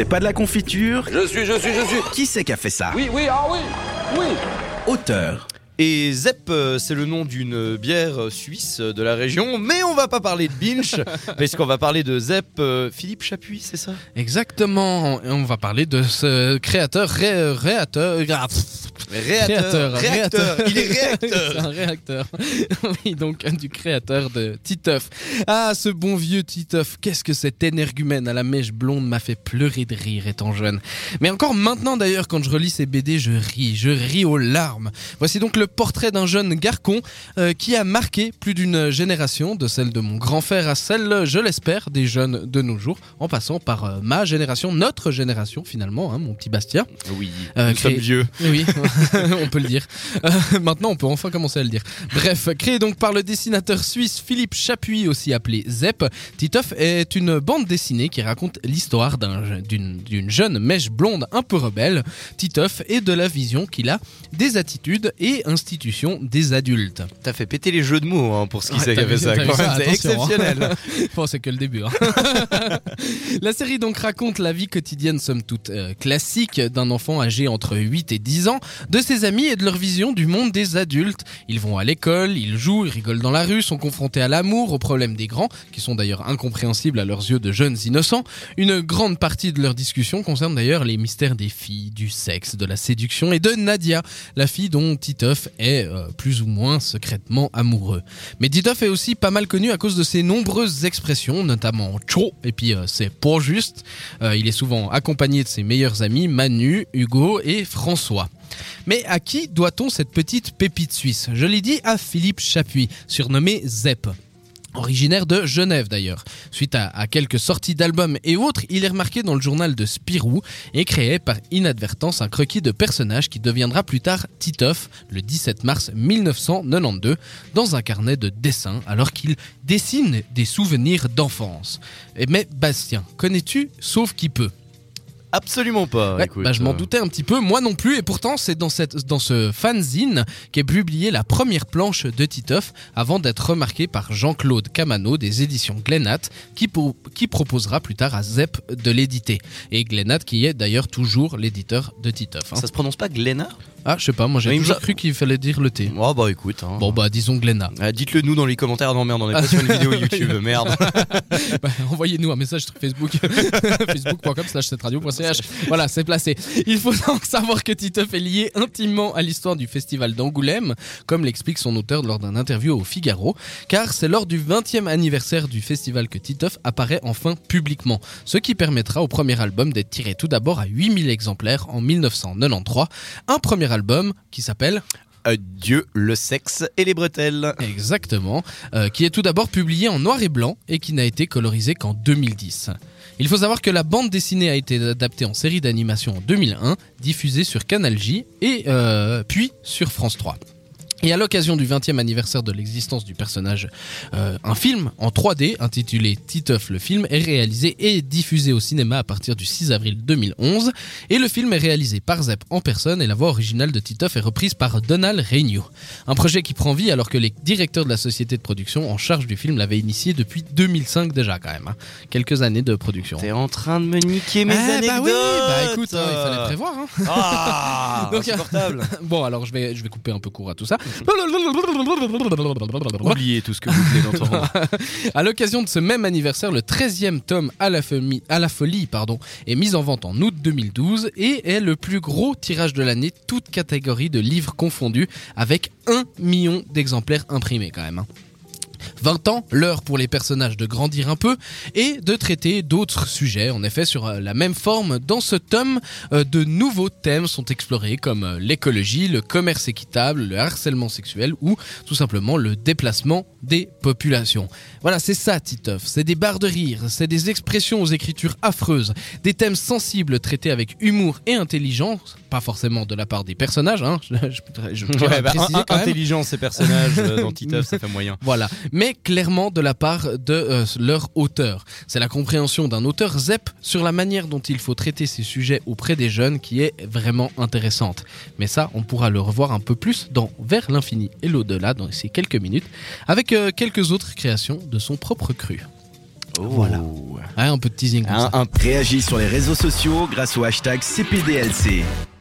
c'est pas de la confiture, Je suis, je suis, je suis. qui c'est qui a fait ça Oui, oui, ah oui, oui. Auteur. Et Zepp, euh, c'est le nom d'une bière suisse de la région, mais on va pas parler de Binch, parce qu'on va parler de Zepp. euh, Philippe Chapuis, c'est ça? Exactement. Et on va parler de ce créateur, ré, réateur, ah, pff, Réacteur, réacteur, il est C'est réacteur. un réacteur. oui, donc du créateur de Titeuf. Ah, ce bon vieux Titeuf, qu'est-ce que cet énergumène à la mèche blonde m'a fait pleurer de rire étant jeune. Mais encore maintenant d'ailleurs, quand je relis ces BD, je ris, je ris aux larmes. Voici donc le portrait d'un jeune garcon euh, qui a marqué plus d'une génération, de celle de mon grand frère à celle, je l'espère, des jeunes de nos jours, en passant par euh, ma génération, notre génération finalement, hein, mon petit Bastien. Oui, Euh, nous créé- sommes vieux. Oui, on peut le dire. Euh, maintenant, on peut enfin commencer à le dire. Bref, créé donc par le dessinateur suisse Philippe Chapuis, aussi appelé Zepp, Titeuf est une bande dessinée qui raconte l'histoire d'un- d'une jeune mèche blonde un peu rebelle, Titeuf, et de la vision qu'il a des attitudes et institutions des adultes. T'as fait péter les jeux de mots hein, pour ce qui Ouais, fait ça. C'est hein. exceptionnel. Bon, c'est que le début. hein. la série donc raconte la vie quotidienne, somme toute euh, classique, d'un enfant âgé entre 8 et 10 ans, de ses amis et de leur vision du monde des adultes. Ils vont à l'école, ils jouent, ils rigolent dans la rue, sont confrontés à l'amour, aux problèmes des grands, qui sont d'ailleurs incompréhensibles à leurs yeux de jeunes innocents. Une grande partie de leur discussion concerne d'ailleurs les mystères des filles, du sexe, de la séduction et de Nadia, la fille dont Titeuf est euh, plus ou moins secrètement amoureux. Mais Titeuf est aussi pas mal connu à cause de ses nombreuses expressions, notamment tcho, et puis euh, c'est pas juste. Euh, il est souvent accompagné de ses meilleurs amis Manu, Hugo et François. Mais à qui doit-on cette petite pépite suisse? Je l'ai dit à Philippe Chapuis, surnommé Zepp. Originaire de Genève d'ailleurs. Suite à, quelques sorties d'albums et autres, il est remarqué dans le journal de Spirou et créé par inadvertance un croquis de personnage qui deviendra plus tard Titeuf le 17 mars 1992 dans un carnet de dessin alors qu'il dessine des souvenirs d'enfance. Et Mais Bastien, connais-tu Sauf qui peut? Absolument pas. Ouais, écoute, bah, je m'en euh, doutais un petit peu, moi non plus, et pourtant c'est dans, cette, dans ce fanzine qu'est publié la première planche de Titeuf avant d'être remarqué par Jean-Claude Camano des éditions Glenat qui, qui proposera plus tard à Zepp de l'éditer. Et Glenat qui est d'ailleurs toujours l'éditeur de Titeuf. hein. Ça se prononce pas Glénat Ah, je sais pas, moi j'ai toujours cru qu'il fallait dire le T. Oh bah écoute. hein. Bon bah disons Glenat. Ah, Dites-le nous dans les commentaires. Non merde, on est pas sur une vidéo YouTube. Merde. Bah, Envoyez-nous un message sur Facebook, facebook.com slash cette Voilà, c'est placé. Il faut donc savoir que Titeuf est lié intimement à l'histoire du festival d'Angoulême, comme l'explique son auteur lors d'un interview au Figaro, car c'est lors du 20e anniversaire du festival que Titeuf apparaît enfin publiquement, ce qui permettra au premier album d'être tiré tout d'abord à 8000 exemplaires en 1993, un premier album qui s'appelle Dieu, le sexe et les bretelles. Exactement, euh, qui est tout d'abord publié en noir et blanc et qui n'a été colorisé qu'en 2010. Il faut savoir que la bande dessinée a été adaptée en série d'animation en 2001, diffusée sur Canal J et euh, puis sur France 3. Et à l'occasion du 20e anniversaire de l'existence du personnage, euh, un film en 3D intitulé Titeuf le film est réalisé et diffusé au cinéma à partir du 6 avril 2011. Et le film est réalisé par Zepp en personne et la voix originale de Titeuf est reprise par Donald Reigneau. Un projet qui prend vie alors que les directeurs de la société de production en charge du film l'avaient initié depuis 2005 déjà quand même. hein. Quelques années de production. T'es en train de me niquer mes Ah, anecdotes. bah oui, bah écoute, hein, il fallait prévoir. hein. Ah, Donc, insupportable. Bon, alors je vais, je vais couper un peu court à tout ça. Oubliez tout ce que vous venez d'entendre. À l'occasion de ce même anniversaire, le 13e tome à la, folie, pardon, est mis en vente en août 2012 et est le plus gros tirage de l'année, toute catégorie de livres confondus, avec 1 million d'exemplaires imprimés quand même. Hein. 20 ans, l'heure pour les personnages de grandir un peu et de traiter d'autres sujets. En effet, sur euh, la même forme, dans ce tome, euh, de nouveaux thèmes sont explorés comme euh, l'écologie, le commerce équitable, le harcèlement sexuel ou tout simplement le déplacement des populations. Voilà, c'est ça Titeuf, c'est des barres de rire, c'est des expressions aux écritures affreuses, des thèmes sensibles traités avec humour et intelligence, pas forcément de la part des personnages, hein, je, je- je Ouais, bah, préciser un- quand même. intelligent ces personnages euh, dans Titeuf, ça fait moyen. Voilà, mais clairement de la part de euh, leur auteur. C'est la compréhension d'un auteur ZEP sur la manière dont il faut traiter ces sujets auprès des jeunes qui est vraiment intéressante. Mais ça, on pourra le revoir un peu plus dans Vers l'infini et l'au-delà dans ces quelques minutes, avec euh, quelques autres créations de son propre cru. Voilà. Ouais, un peu de teasing comme ça. Un, un Réagis sur les réseaux sociaux grâce au hashtag CPDLC.